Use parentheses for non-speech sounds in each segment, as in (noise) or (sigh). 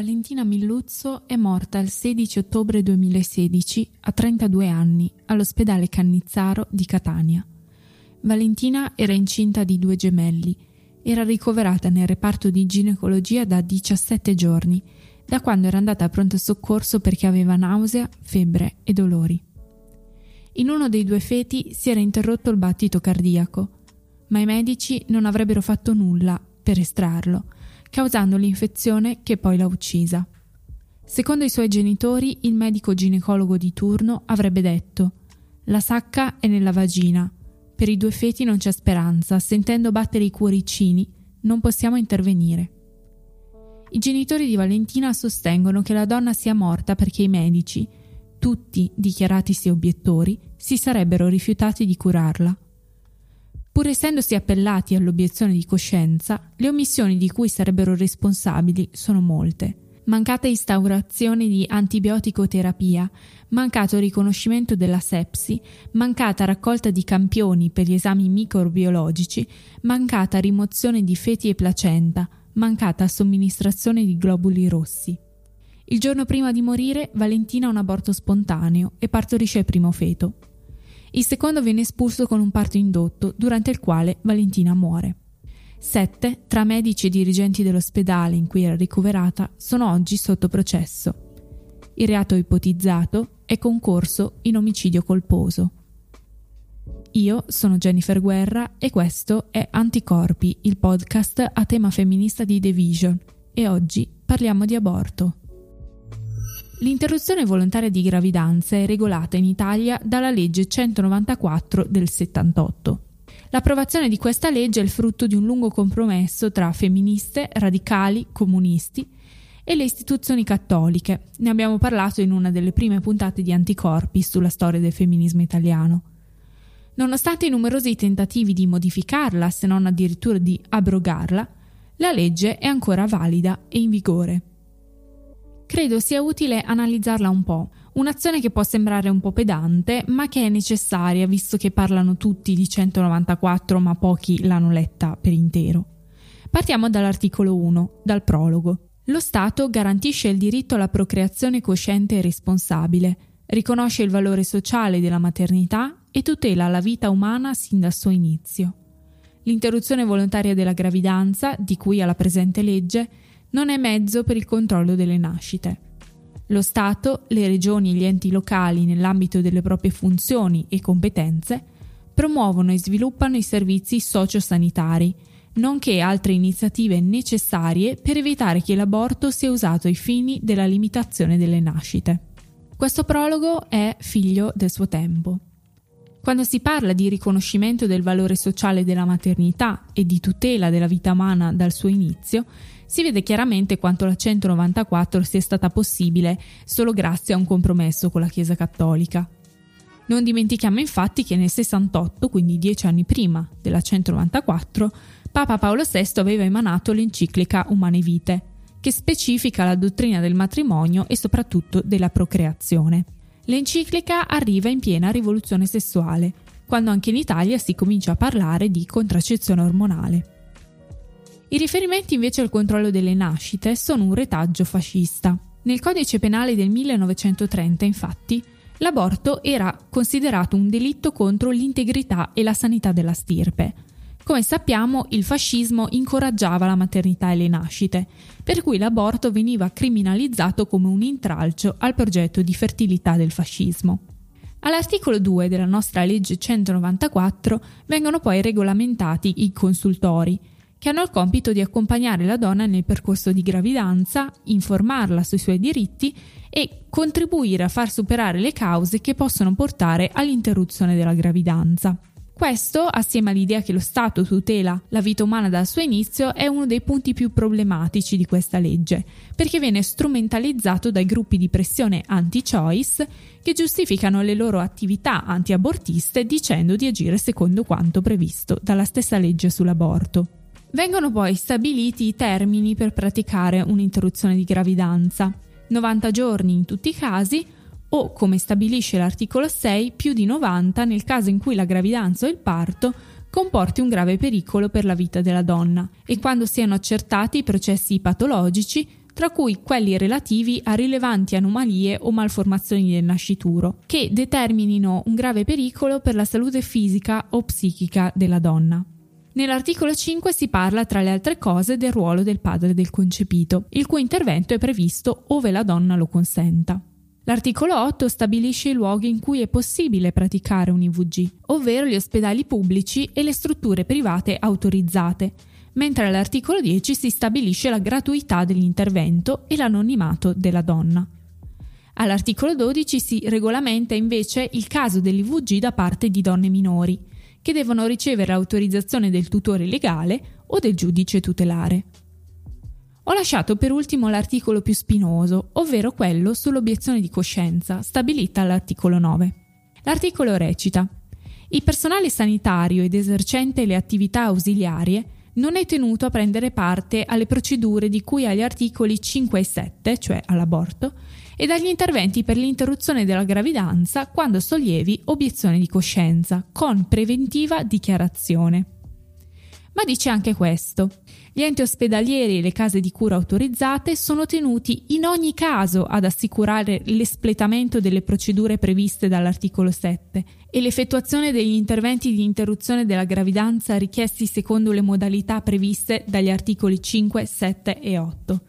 Valentina Milluzzo è morta il 16 ottobre 2016 a 32 anni all'ospedale Cannizzaro di Catania. Valentina era incinta di due gemelli. Era ricoverata nel reparto di ginecologia da 17 giorni, da quando era andata a pronto soccorso perché aveva nausea, febbre e dolori. In uno dei due feti si era interrotto il battito cardiaco, ma i medici non avrebbero fatto nulla per estrarlo causando l'infezione che poi l'ha uccisa. Secondo i suoi genitori, il medico ginecologo di turno avrebbe detto La sacca è nella vagina. Per i due feti non c'è speranza, sentendo battere i cuoricini non possiamo intervenire. I genitori di Valentina sostengono che la donna sia morta perché i medici, tutti dichiaratisi obiettori, si sarebbero rifiutati di curarla. Pur essendosi appellati all'obiezione di coscienza, le omissioni di cui sarebbero responsabili sono molte. Mancata instaurazione di antibioticoterapia, mancato riconoscimento della sepsi, mancata raccolta di campioni per gli esami microbiologici, mancata rimozione di feti e placenta, mancata somministrazione di globuli rossi. Il giorno prima di morire, Valentina ha un aborto spontaneo e partorisce il primo feto. Il secondo viene espulso con un parto indotto, durante il quale Valentina muore. Sette, tra medici e dirigenti dell'ospedale in cui era ricoverata, sono oggi sotto processo. Il reato ipotizzato è concorso in omicidio colposo. Io sono Jennifer Guerra e questo è Anticorpi, il podcast a tema femminista di The Vision, e oggi parliamo di aborto. L'interruzione volontaria di gravidanza è regolata in Italia dalla legge 194 del 78. L'approvazione di questa legge è il frutto di un lungo compromesso tra femministe, radicali, comunisti e le istituzioni cattoliche. Ne abbiamo parlato in una delle prime puntate di Anticorpi sulla storia del femminismo italiano. Nonostante i numerosi tentativi di modificarla, se non addirittura di abrogarla, la legge è ancora valida e in vigore credo sia utile analizzarla un po'. Un'azione che può sembrare un po' pedante, ma che è necessaria visto che parlano tutti di 194 ma pochi l'hanno letta per intero. Partiamo dall'articolo 1, dal prologo. Lo Stato garantisce il diritto alla procreazione cosciente e responsabile, riconosce il valore sociale della maternità e tutela la vita umana sin dal suo inizio. L'interruzione volontaria della gravidanza, di cui alla presente legge, non è mezzo per il controllo delle nascite. Lo Stato, le regioni e gli enti locali, nell'ambito delle proprie funzioni e competenze, promuovono e sviluppano i servizi sociosanitari, nonché altre iniziative necessarie per evitare che l'aborto sia usato ai fini della limitazione delle nascite. Questo prologo è figlio del suo tempo. Quando si parla di riconoscimento del valore sociale della maternità e di tutela della vita umana dal suo inizio, si vede chiaramente quanto la 194 sia stata possibile solo grazie a un compromesso con la Chiesa Cattolica. Non dimentichiamo infatti che nel 68, quindi dieci anni prima della 194, Papa Paolo VI aveva emanato l'enciclica Umane Vite, che specifica la dottrina del matrimonio e soprattutto della procreazione. L'enciclica arriva in piena rivoluzione sessuale, quando anche in Italia si comincia a parlare di contraccezione ormonale. I riferimenti invece al controllo delle nascite sono un retaggio fascista. Nel codice penale del 1930, infatti, l'aborto era considerato un delitto contro l'integrità e la sanità della stirpe. Come sappiamo, il fascismo incoraggiava la maternità e le nascite, per cui l'aborto veniva criminalizzato come un intralcio al progetto di fertilità del fascismo. All'articolo 2 della nostra legge 194 vengono poi regolamentati i consultori, che hanno il compito di accompagnare la donna nel percorso di gravidanza, informarla sui suoi diritti e contribuire a far superare le cause che possono portare all'interruzione della gravidanza. Questo, assieme all'idea che lo Stato tutela la vita umana dal suo inizio, è uno dei punti più problematici di questa legge, perché viene strumentalizzato dai gruppi di pressione anti-choice che giustificano le loro attività anti-abortiste dicendo di agire secondo quanto previsto dalla stessa legge sull'aborto. Vengono poi stabiliti i termini per praticare un'interruzione di gravidanza, 90 giorni in tutti i casi o, come stabilisce l'articolo 6, più di 90 nel caso in cui la gravidanza o il parto comporti un grave pericolo per la vita della donna e quando siano accertati i processi patologici, tra cui quelli relativi a rilevanti anomalie o malformazioni del nascituro, che determinino un grave pericolo per la salute fisica o psichica della donna. Nell'articolo 5 si parla, tra le altre cose, del ruolo del padre del concepito, il cui intervento è previsto ove la donna lo consenta. L'articolo 8 stabilisce i luoghi in cui è possibile praticare un IVG, ovvero gli ospedali pubblici e le strutture private autorizzate, mentre all'articolo 10 si stabilisce la gratuità dell'intervento e l'anonimato della donna. All'articolo 12 si regolamenta invece il caso dell'IVG da parte di donne minori, che devono ricevere l'autorizzazione del tutore legale o del giudice tutelare. Ho lasciato per ultimo l'articolo più spinoso, ovvero quello sull'obiezione di coscienza, stabilita all'articolo 9. L'articolo recita Il personale sanitario ed esercente le attività ausiliarie non è tenuto a prendere parte alle procedure di cui agli articoli 5 e 7, cioè all'aborto, e agli interventi per l'interruzione della gravidanza quando sollievi obiezione di coscienza, con preventiva dichiarazione. Ma dice anche questo. Gli enti ospedalieri e le case di cura autorizzate sono tenuti in ogni caso ad assicurare l'espletamento delle procedure previste dall'articolo 7 e l'effettuazione degli interventi di interruzione della gravidanza richiesti secondo le modalità previste dagli articoli 5, 7 e 8.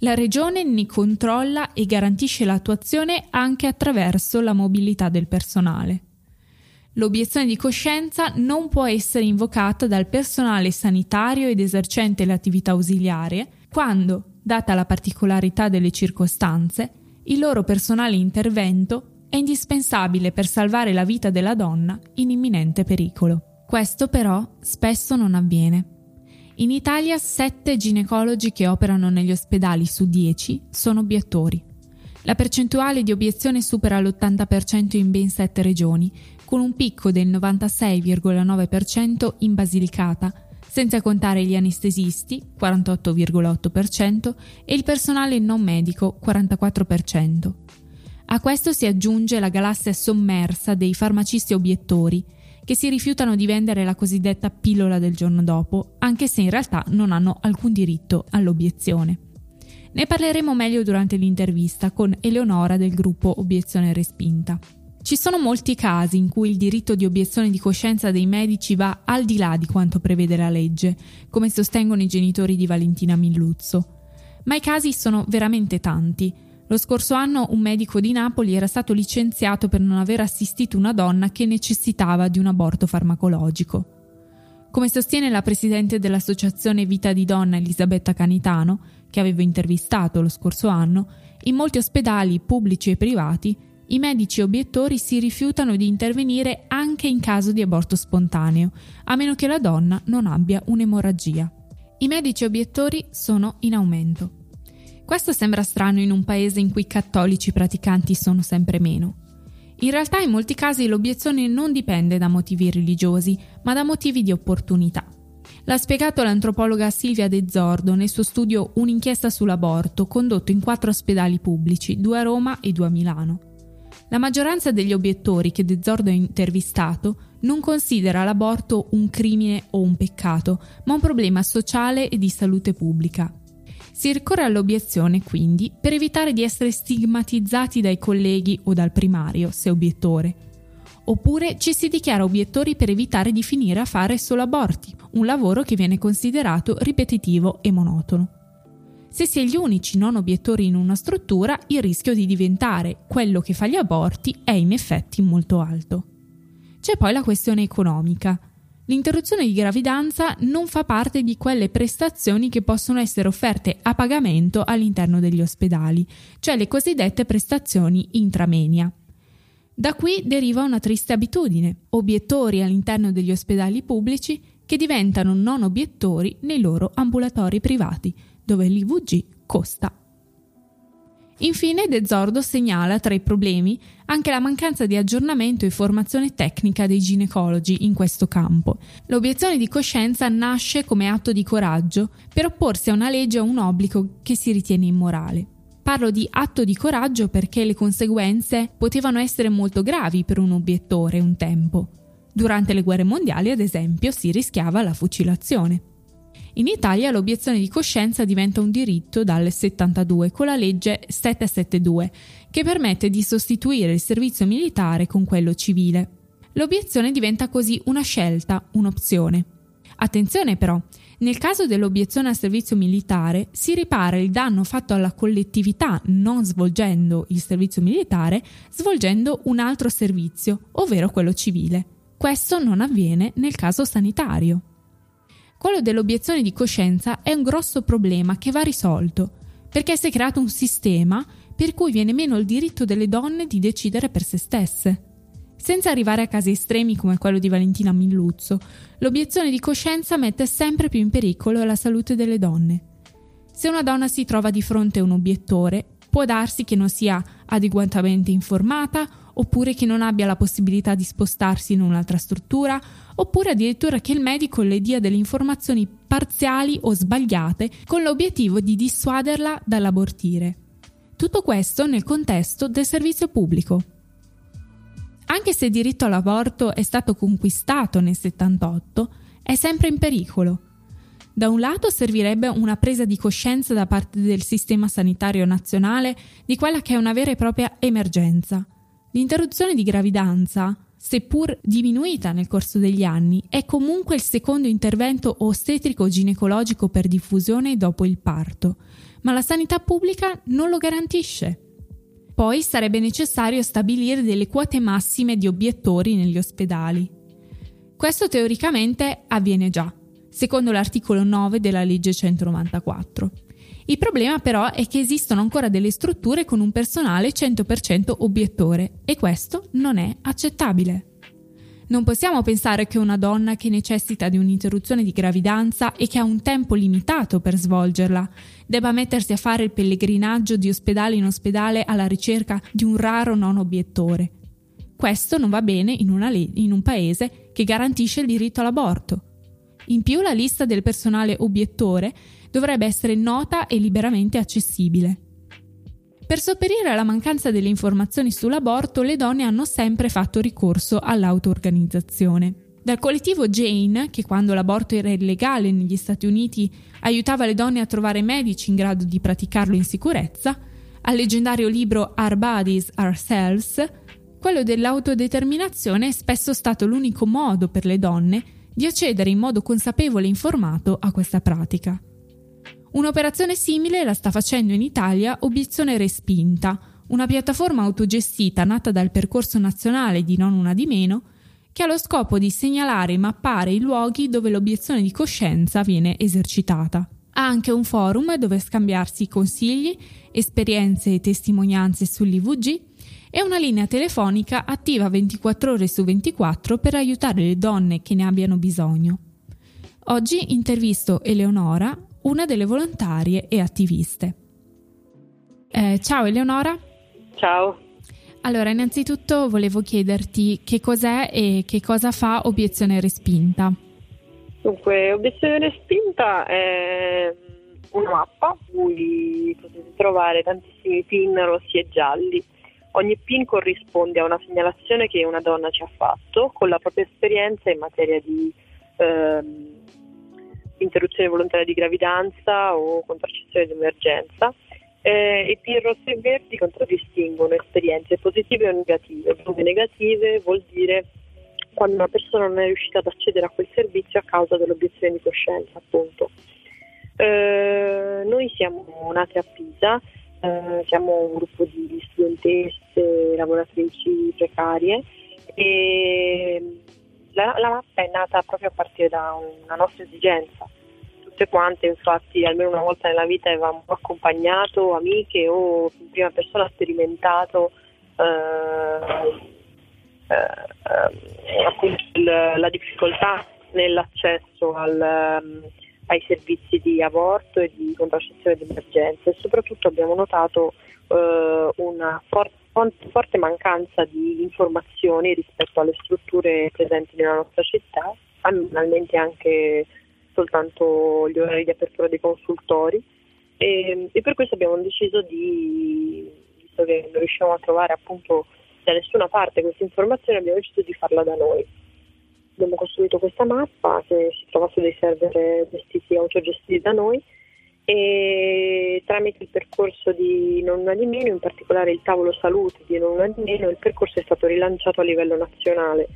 La Regione ne controlla e garantisce l'attuazione anche attraverso la mobilità del personale. L'obiezione di coscienza non può essere invocata dal personale sanitario ed esercente le attività ausiliarie quando, data la particolarità delle circostanze, il loro personale intervento è indispensabile per salvare la vita della donna in imminente pericolo. Questo però spesso non avviene. In Italia 7 ginecologi che operano negli ospedali su 10 sono obiettori. La percentuale di obiezione supera l'80% in ben 7 regioni, con un picco del 96,9% in Basilicata, senza contare gli anestesisti, 48,8%, e il personale non medico, 44%. A questo si aggiunge la galassia sommersa dei farmacisti obiettori, che si rifiutano di vendere la cosiddetta pillola del giorno dopo, anche se in realtà non hanno alcun diritto all'obiezione. Ne parleremo meglio durante l'intervista con Eleonora del gruppo Obiezione Respinta. Ci sono molti casi in cui il diritto di obiezione di coscienza dei medici va al di là di quanto prevede la legge, come sostengono i genitori di Valentina Milluzzo. Ma i casi sono veramente tanti lo scorso anno un medico di Napoli era stato licenziato per non aver assistito una donna che necessitava di un aborto farmacologico. Come sostiene la presidente dell'associazione Vita di Donna Elisabetta Canitano, che avevo intervistato lo scorso anno, in molti ospedali pubblici e privati i medici obiettori si rifiutano di intervenire anche in caso di aborto spontaneo, a meno che la donna non abbia un'emorragia. I medici obiettori sono in aumento. Questo sembra strano in un paese in cui i cattolici praticanti sono sempre meno. In realtà in molti casi l'obiezione non dipende da motivi religiosi, ma da motivi di opportunità. L'ha spiegato l'antropologa Silvia De Zordo nel suo studio Un'inchiesta sull'aborto, condotto in quattro ospedali pubblici, due a Roma e due a Milano. La maggioranza degli obiettori che De Zordo ha intervistato non considera l'aborto un crimine o un peccato, ma un problema sociale e di salute pubblica. Si ricorre all'obiezione quindi per evitare di essere stigmatizzati dai colleghi o dal primario, se obiettore. Oppure ci si dichiara obiettori per evitare di finire a fare solo aborti, un lavoro che viene considerato ripetitivo e monotono. Se si è gli unici non obiettori in una struttura, il rischio di diventare quello che fa gli aborti è in effetti molto alto. C'è poi la questione economica. L'interruzione di gravidanza non fa parte di quelle prestazioni che possono essere offerte a pagamento all'interno degli ospedali, cioè le cosiddette prestazioni intramenia. Da qui deriva una triste abitudine, obiettori all'interno degli ospedali pubblici che diventano non obiettori nei loro ambulatori privati, dove l'IVG costa Infine De Zordo segnala tra i problemi anche la mancanza di aggiornamento e formazione tecnica dei ginecologi in questo campo. L'obiezione di coscienza nasce come atto di coraggio per opporsi a una legge o un obbligo che si ritiene immorale. Parlo di atto di coraggio perché le conseguenze potevano essere molto gravi per un obiettore un tempo. Durante le guerre mondiali, ad esempio, si rischiava la fucilazione. In Italia l'obiezione di coscienza diventa un diritto dal 72 con la legge 772 che permette di sostituire il servizio militare con quello civile. L'obiezione diventa così una scelta, un'opzione. Attenzione però, nel caso dell'obiezione al servizio militare si ripara il danno fatto alla collettività non svolgendo il servizio militare, svolgendo un altro servizio, ovvero quello civile. Questo non avviene nel caso sanitario. Quello dell'obiezione di coscienza è un grosso problema che va risolto, perché si è creato un sistema per cui viene meno il diritto delle donne di decidere per se stesse. Senza arrivare a casi estremi come quello di Valentina Milluzzo, l'obiezione di coscienza mette sempre più in pericolo la salute delle donne. Se una donna si trova di fronte a un obiettore, può darsi che non sia adeguatamente informata, oppure che non abbia la possibilità di spostarsi in un'altra struttura, oppure addirittura che il medico le dia delle informazioni parziali o sbagliate con l'obiettivo di dissuaderla dall'abortire. Tutto questo nel contesto del servizio pubblico. Anche se il diritto all'aborto è stato conquistato nel 78, è sempre in pericolo. Da un lato servirebbe una presa di coscienza da parte del sistema sanitario nazionale di quella che è una vera e propria emergenza. L'interruzione di gravidanza, seppur diminuita nel corso degli anni, è comunque il secondo intervento ostetrico-ginecologico per diffusione dopo il parto, ma la sanità pubblica non lo garantisce. Poi sarebbe necessario stabilire delle quote massime di obiettori negli ospedali. Questo teoricamente avviene già, secondo l'articolo 9 della legge 194. Il problema però è che esistono ancora delle strutture con un personale 100% obiettore e questo non è accettabile. Non possiamo pensare che una donna che necessita di un'interruzione di gravidanza e che ha un tempo limitato per svolgerla debba mettersi a fare il pellegrinaggio di ospedale in ospedale alla ricerca di un raro non obiettore. Questo non va bene in, le- in un paese che garantisce il diritto all'aborto. In più la lista del personale obiettore dovrebbe essere nota e liberamente accessibile. Per sopperire alla mancanza delle informazioni sull'aborto, le donne hanno sempre fatto ricorso all'auto-organizzazione. Dal collettivo Jane, che quando l'aborto era illegale negli Stati Uniti aiutava le donne a trovare medici in grado di praticarlo in sicurezza, al leggendario libro Our Bodies, Ourselves, quello dell'autodeterminazione è spesso stato l'unico modo per le donne di accedere in modo consapevole e informato a questa pratica. Un'operazione simile la sta facendo in Italia Obiezione Respinta, una piattaforma autogestita nata dal percorso nazionale di Non Una di Meno, che ha lo scopo di segnalare e mappare i luoghi dove l'obiezione di coscienza viene esercitata. Ha anche un forum dove scambiarsi consigli, esperienze e testimonianze sull'IVG e una linea telefonica attiva 24 ore su 24 per aiutare le donne che ne abbiano bisogno. Oggi intervisto Eleonora, una delle volontarie e attiviste. Eh, ciao Eleonora. Ciao. Allora, innanzitutto volevo chiederti che cos'è e che cosa fa Obiezione Respinta. Dunque, Obiezione Respinta è una mappa in cui potete trovare tantissimi pin rossi e gialli. Ogni pin corrisponde a una segnalazione che una donna ci ha fatto con la propria esperienza in materia di ehm, interruzione volontaria di gravidanza o contraccezione d'emergenza. Eh, I PIN rossi e verdi contraddistinguono esperienze positive o negative, dove negative vuol dire quando una persona non è riuscita ad accedere a quel servizio a causa dell'obiezione di coscienza, appunto. Eh, noi siamo nati a Pisa, eh, siamo un gruppo di studentesse, lavoratrici precarie e la, la mappa è nata proprio a partire da una nostra esigenza. Tutte quante, infatti, almeno una volta nella vita avevamo accompagnato amiche o in prima persona sperimentato eh, eh, il, la difficoltà nell'accesso al, ai servizi di aborto e di contraccezione d'emergenza e soprattutto abbiamo notato eh, una forte forte mancanza di informazioni rispetto alle strutture presenti nella nostra città, finalmente anche soltanto gli orari di apertura dei consultori e, e per questo abbiamo deciso di, visto che non riusciamo a trovare appunto da nessuna parte questa informazione, abbiamo deciso di farla da noi. Abbiamo costruito questa mappa che si trova su dei server gestiti, autogestiti da noi e tramite il percorso di Non Una di Meno, in particolare il tavolo salute di Non Una di Meno, il percorso è stato rilanciato a livello nazionale.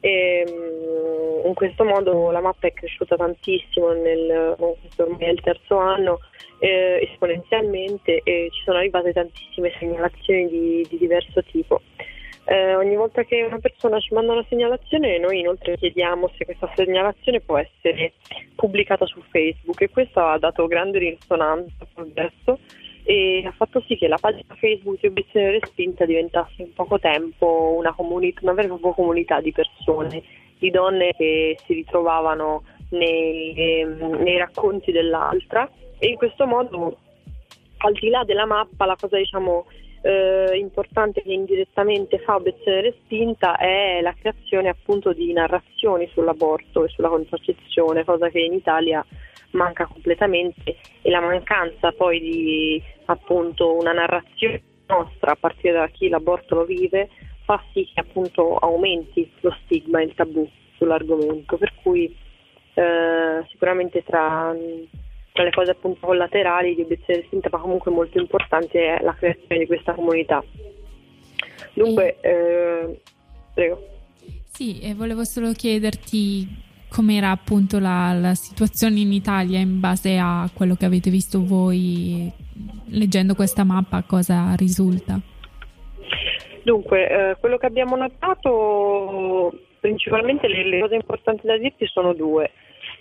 E, mm, in questo modo la mappa è cresciuta tantissimo, nel, questo ormai è il terzo anno, eh, esponenzialmente e ci sono arrivate tantissime segnalazioni di, di diverso tipo. Eh, ogni volta che una persona ci manda una segnalazione, noi inoltre chiediamo se questa segnalazione può essere pubblicata su Facebook. E questo ha dato grande risonanza adesso e ha fatto sì che la pagina Facebook di Obiezione Respinta diventasse in poco tempo una, comunità, una vera e propria comunità di persone, di donne che si ritrovavano nei, nei racconti dell'altra. E in questo modo al di là della mappa la cosa diciamo eh, importante che indirettamente fa obiezione respinta è la creazione appunto di narrazioni sull'aborto e sulla contraccezione, cosa che in Italia manca completamente e la mancanza poi di appunto una narrazione nostra a partire da chi l'aborto lo vive fa sì che appunto aumenti lo stigma e il tabù sull'argomento, per cui eh, sicuramente tra tra le cose appunto collaterali di obiezione distinta, ma comunque molto importante è la creazione di questa comunità. Dunque, eh, prego. Sì, e volevo solo chiederti com'era appunto la, la, situazione in Italia in base a quello che avete visto voi leggendo questa mappa, cosa risulta? Dunque, eh, quello che abbiamo notato, principalmente le, le cose importanti da dirti sono due.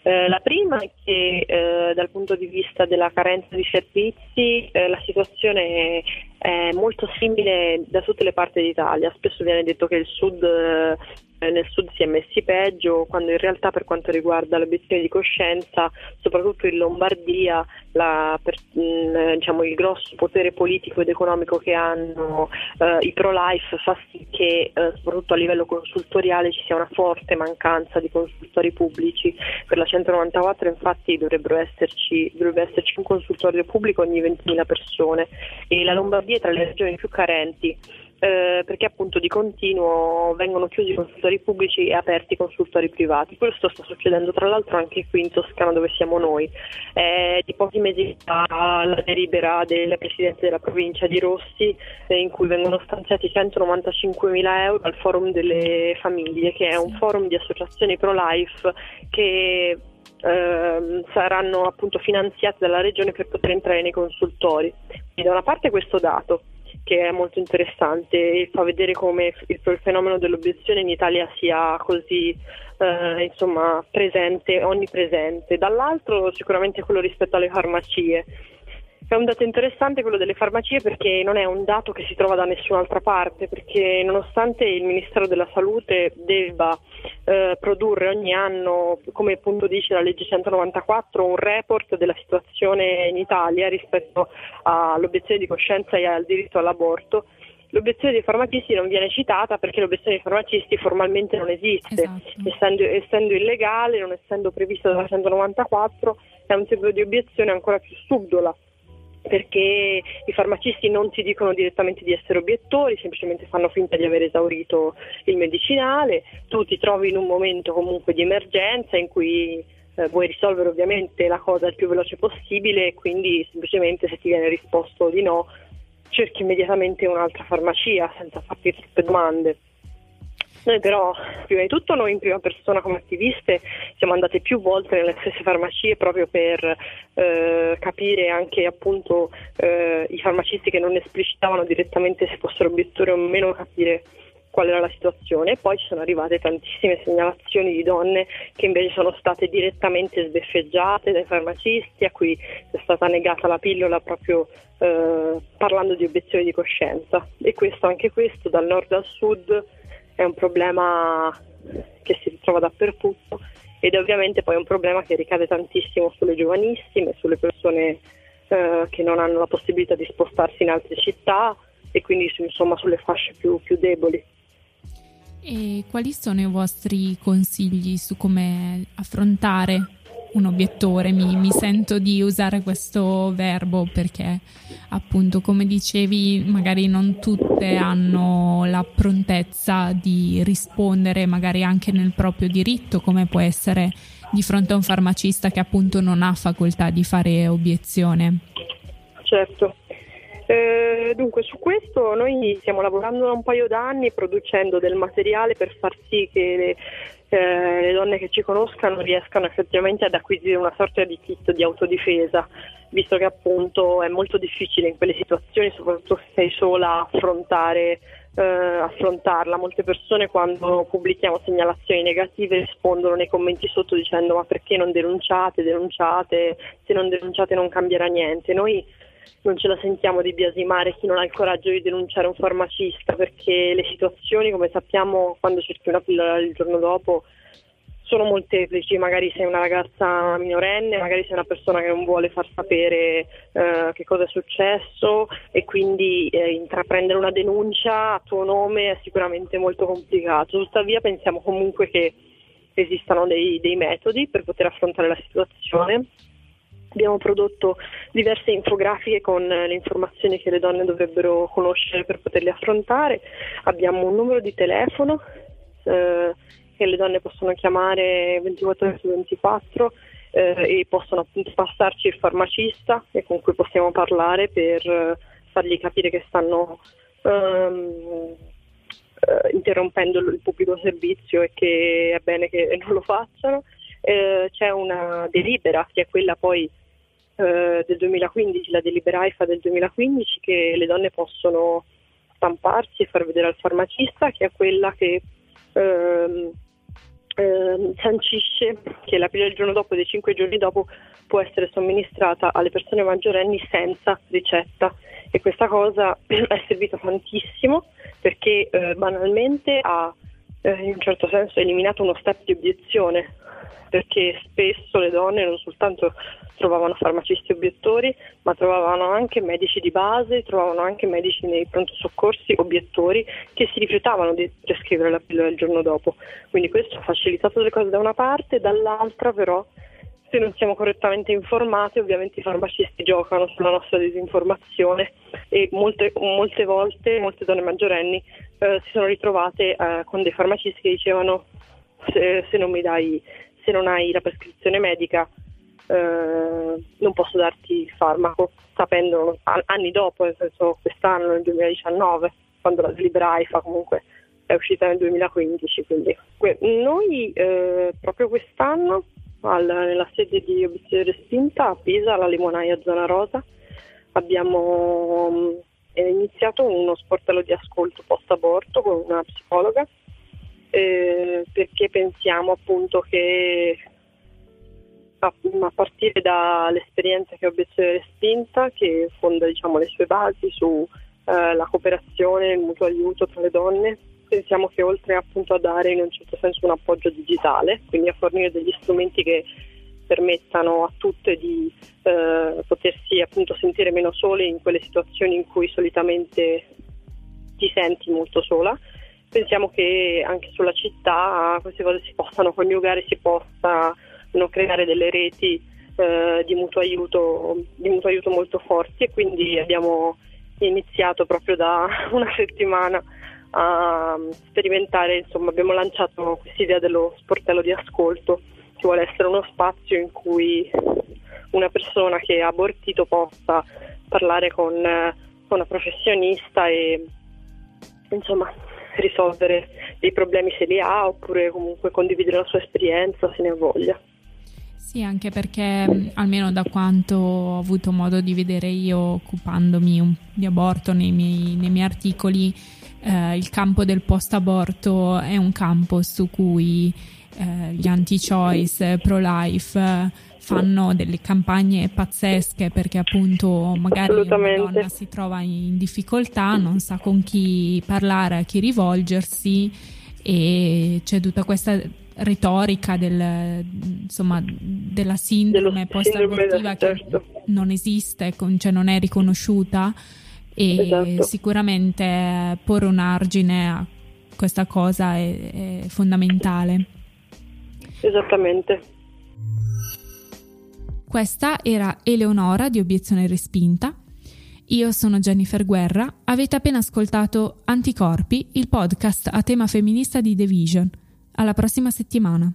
Eh, la prima è che eh, dal punto di vista della carenza di servizi eh, la situazione è, molto simile da tutte le parti d'Italia. Spesso viene detto che sud eh, eh, nel sud si è messi peggio, quando in realtà per quanto riguarda l'obiezione di coscienza, soprattutto in Lombardia, la, per, mm, diciamo, il grosso potere politico ed economico che hanno eh, i pro-life fa sì che eh, soprattutto a livello consultoriale ci sia una forte mancanza di consultori pubblici. Per la 194 infatti esserci, dovrebbe esserci un consultorio pubblico ogni 20.000 persone e la Lombardia tra le regioni più carenti eh, perché appunto di continuo vengono chiusi i consultori pubblici e aperti i consultori privati. Questo sta succedendo tra l'altro anche qui in Toscana dove siamo noi. Eh, di pochi mesi fa la delibera del Presidente della provincia di Rossi eh, in cui vengono stanziati 195 mila euro al Forum delle Famiglie, che è un forum di associazioni pro-life che Uh, saranno appunto finanziati dalla regione per poter entrare nei consultori. Quindi da una parte questo dato, che è molto interessante e fa vedere come il fenomeno dell'obiezione in Italia sia così eh, insomma, presente, onnipresente. Dall'altro sicuramente quello rispetto alle farmacie è un dato interessante quello delle farmacie perché non è un dato che si trova da nessun'altra parte, perché nonostante il Ministero della Salute debba eh, produrre ogni anno, come appunto dice la legge 194, un report della situazione in Italia rispetto all'obiezione di coscienza e al diritto all'aborto, l'obiezione dei farmacisti non viene citata perché l'obiezione dei farmacisti formalmente non esiste, esatto. essendo, essendo, illegale, non essendo prevista dalla 194, è un tipo di obiezione ancora più subdola perché i farmacisti non ti dicono direttamente di essere obiettori, semplicemente fanno finta di aver esaurito il medicinale, tu ti trovi in un momento comunque di emergenza in cui eh, vuoi risolvere ovviamente la cosa il più veloce possibile e quindi semplicemente se ti viene risposto di no cerchi immediatamente un'altra farmacia senza farti troppe domande. Noi però, prima di tutto, noi in prima persona come attiviste siamo andate più volte nelle stesse farmacie proprio per eh, capire anche appunto eh, i farmacisti che non esplicitavano direttamente se fossero obiettori o meno capire qual era la situazione. Poi ci sono arrivate tantissime segnalazioni di donne che invece sono state direttamente sbeffeggiate dai farmacisti, a cui è stata negata la pillola proprio eh, parlando di obiezioni di coscienza. E questo, anche questo, dal nord al sud è un problema che si ritrova dappertutto ed è ovviamente poi un problema che ricade tantissimo sulle giovanissime, sulle persone eh, che non hanno la possibilità di spostarsi in altre città e quindi insomma sulle fasce più, più deboli. E quali sono i vostri consigli su come affrontare un obiettore, mi, mi, sento di usare questo verbo perché appunto come dicevi magari non tutte hanno la prontezza di rispondere magari anche nel proprio diritto come può essere di fronte a un farmacista che appunto non ha facoltà di fare obiezione. Certo. Eh, dunque su questo noi stiamo lavorando da un paio d'anni producendo del materiale per far sì che le, eh, le donne che ci conoscano riescano effettivamente ad acquisire una sorta di kit di autodifesa, visto che appunto è molto difficile in quelle situazioni, soprattutto se sei sola, affrontare eh, affrontarla. Molte persone quando pubblichiamo segnalazioni negative rispondono nei commenti sotto dicendo ma perché non denunciate, denunciate, se non denunciate non cambierà niente. Noi non ce la sentiamo di biasimare chi non ha il coraggio di denunciare un farmacista perché le situazioni, come sappiamo, quando cerchi una pillola il giorno dopo sono molteplici, magari sei una ragazza minorenne, magari sei una persona che non vuole far sapere eh, che cosa è successo e quindi eh, intraprendere una denuncia a tuo nome è sicuramente molto complicato. Tuttavia pensiamo comunque che esistano dei, dei metodi per poter affrontare la situazione Abbiamo prodotto diverse infografiche con le informazioni che le donne dovrebbero conoscere per poterle affrontare. Abbiamo un numero di telefono eh, che le donne possono chiamare 24 ore su 24 eh, e possono appunto passarci il farmacista e con cui possiamo parlare per eh, fargli capire che stanno ehm, eh, interrompendo il pubblico servizio e che è bene che (laughs) non lo facciano. Eh, c'è una delibera che è quella poi eh, del 2015, la delibera AIFA del 2015, che le donne possono stamparsi e far vedere al farmacista, che è quella che ehm, ehm, sancisce che la pillola il giorno dopo e dei cinque giorni dopo può essere somministrata alle persone maggiorenni senza ricetta. E questa cosa (clears throat) è servita tantissimo perché eh, banalmente ha eh, in un certo senso eliminato uno step di obiezione perché spesso le donne non soltanto trovavano farmacisti obiettori, ma trovavano anche medici di base, trovavano anche medici nei pronto soccorsi obiettori che si rifiutavano di prescrivere la pillola il giorno dopo. Quindi questo ha facilitato le cose da una parte, dall'altra però se non siamo correttamente informati ovviamente i farmacisti giocano sulla nostra disinformazione e molte, molte volte molte donne maggiorenni eh, si sono ritrovate eh, con dei farmacisti che dicevano se, se, non dai, se non hai la prescrizione medica eh, non posso darti il farmaco, sapendo anni dopo, nel senso quest'anno, nel 2019, quando la delibera AIFA comunque è uscita nel 2015. Quindi noi eh, proprio quest'anno al, nella sede di obiezione respinta a Pisa, alla Limonaia Zona Rosa, abbiamo mh, mm, iniziato uno sportello di ascolto post-aborto con una psicologa eh, perché pensiamo appunto che a, partire dall'esperienza che è obiezione respinta, che fonda diciamo, le sue basi sulla eh, cooperazione, il mutuo aiuto tra le donne, pensiamo che oltre appunto a dare in un certo senso un appoggio digitale, quindi a fornire degli strumenti che permettano a tutte di eh, potersi appunto sentire meno sole in quelle situazioni in cui solitamente ti senti molto sola. Pensiamo che anche sulla città queste cose si possano coniugare, si possa no, creare delle reti eh, di, mutuo aiuto, di mutuo aiuto molto forti e quindi abbiamo iniziato proprio da (laughs) una settimana a sperimentare, insomma abbiamo lanciato questa idea dello sportello di ascolto, che vuole essere uno spazio in cui una persona che ha abortito possa parlare con, con una professionista e insomma risolvere dei problemi se li ha oppure comunque condividere la sua esperienza se ne ha voglia. Sì, anche perché mm, almeno da quanto ho avuto modo di vedere io occupandomi di aborto nei miei, nei miei articoli, eh, il campo del post-aborto è un campo su cui eh, gli anti-choice, pro-life fanno delle campagne pazzesche perché appunto magari una donna si trova in difficoltà, non sa con chi parlare, a chi rivolgersi e c'è tutta questa retorica del, insomma, della sindrome post-abortiva che certo. non esiste, cioè non è riconosciuta e esatto. sicuramente porre un argine a questa cosa è, è fondamentale. Esattamente. Questa era Eleonora di Obiezione Respinta. Io sono Jennifer Guerra. Avete appena ascoltato Anticorpi, il podcast a tema femminista di The Vision. Alla prossima settimana.